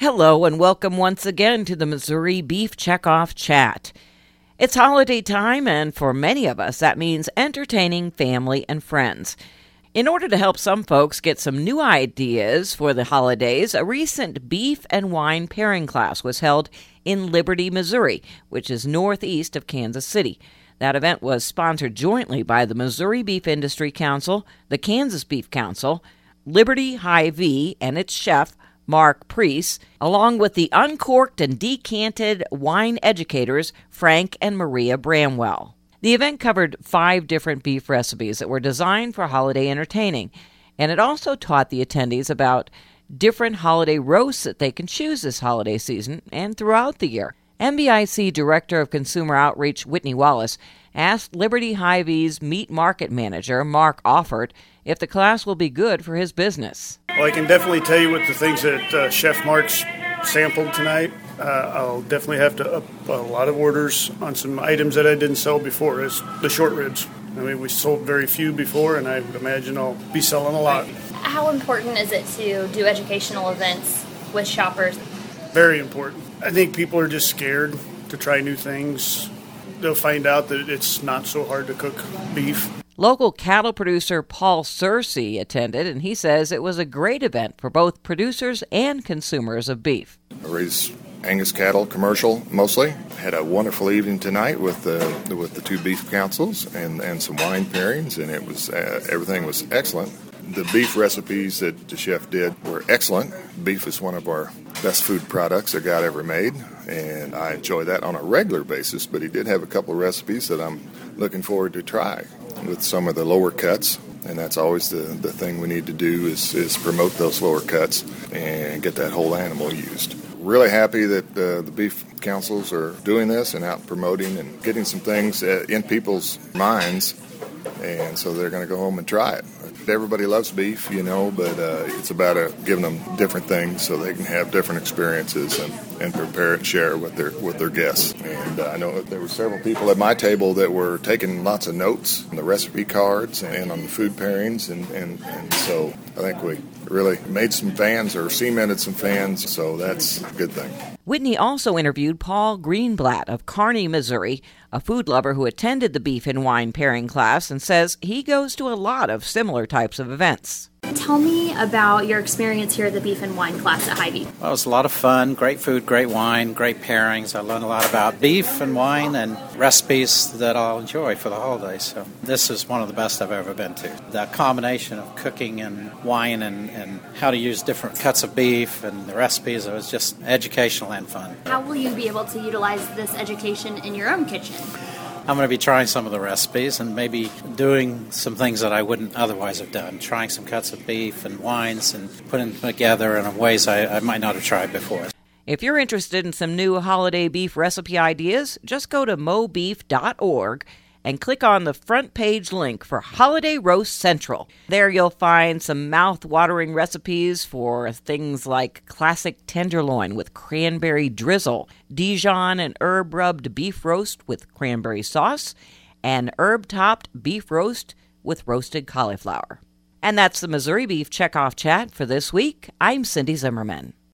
Hello, and welcome once again to the Missouri Beef Checkoff Chat. It's holiday time, and for many of us, that means entertaining family and friends. In order to help some folks get some new ideas for the holidays, a recent beef and wine pairing class was held in Liberty, Missouri, which is northeast of Kansas City. That event was sponsored jointly by the Missouri Beef Industry Council, the Kansas Beef Council, Liberty Hy-Vee and its chef, Mark Priest, along with the uncorked and decanted wine educators Frank and Maria Bramwell. The event covered five different beef recipes that were designed for holiday entertaining, and it also taught the attendees about different holiday roasts that they can choose this holiday season and throughout the year. MBIC Director of Consumer Outreach Whitney Wallace asked Liberty Hy-Vee's meat market manager, Mark Offert, if the class will be good for his business. Well, I can definitely tell you with the things that uh, Chef Mark's sampled tonight. Uh, I'll definitely have to up a lot of orders on some items that I didn't sell before, as the short ribs. I mean, we sold very few before, and I would imagine I'll be selling a lot. How important is it to do educational events with shoppers? Very important. I think people are just scared to try new things. They'll find out that it's not so hard to cook beef. Local cattle producer Paul Searcy attended, and he says it was a great event for both producers and consumers of beef. I raise Angus cattle, commercial mostly. Had a wonderful evening tonight with the with the two beef councils and, and some wine pairings, and it was uh, everything was excellent. The beef recipes that the chef did were excellent. Beef is one of our best food products that God ever made, and I enjoy that on a regular basis. But he did have a couple of recipes that I'm looking forward to try with some of the lower cuts. And that's always the, the thing we need to do is, is promote those lower cuts and get that whole animal used. Really happy that uh, the beef councils are doing this and out promoting and getting some things uh, in people's minds, and so they're going to go home and try it everybody loves beef, you know, but uh, it's about uh, giving them different things so they can have different experiences and, and prepare and share with their with their guests. And uh, I know there were several people at my table that were taking lots of notes on the recipe cards and on the food pairings, and, and, and so I think we really made some fans or cemented some fans, so that's a good thing. Whitney also interviewed Paul Greenblatt of Kearney, Missouri, a food lover who attended the beef and wine pairing class and says he goes to a lot of similar types of events. Tell me about your experience here at the Beef and Wine class at Hy-Vee. Well, it was a lot of fun, great food, great wine, great pairings. I learned a lot about beef and wine and recipes that I'll enjoy for the holidays. So this is one of the best I've ever been to. The combination of cooking and wine and, and how to use different cuts of beef and the recipes, it was just educational and fun. How will you be able to utilize this education in your own kitchen? I'm going to be trying some of the recipes and maybe doing some things that I wouldn't otherwise have done. Trying some cuts of beef and wines and putting them together in ways I, I might not have tried before. If you're interested in some new holiday beef recipe ideas, just go to mobeef.org and click on the front page link for Holiday Roast Central. There you'll find some mouth-watering recipes for things like classic tenderloin with cranberry drizzle, Dijon and herb rubbed beef roast with cranberry sauce, and herb topped beef roast with roasted cauliflower. And that's the Missouri Beef Checkoff Chat for this week. I'm Cindy Zimmerman.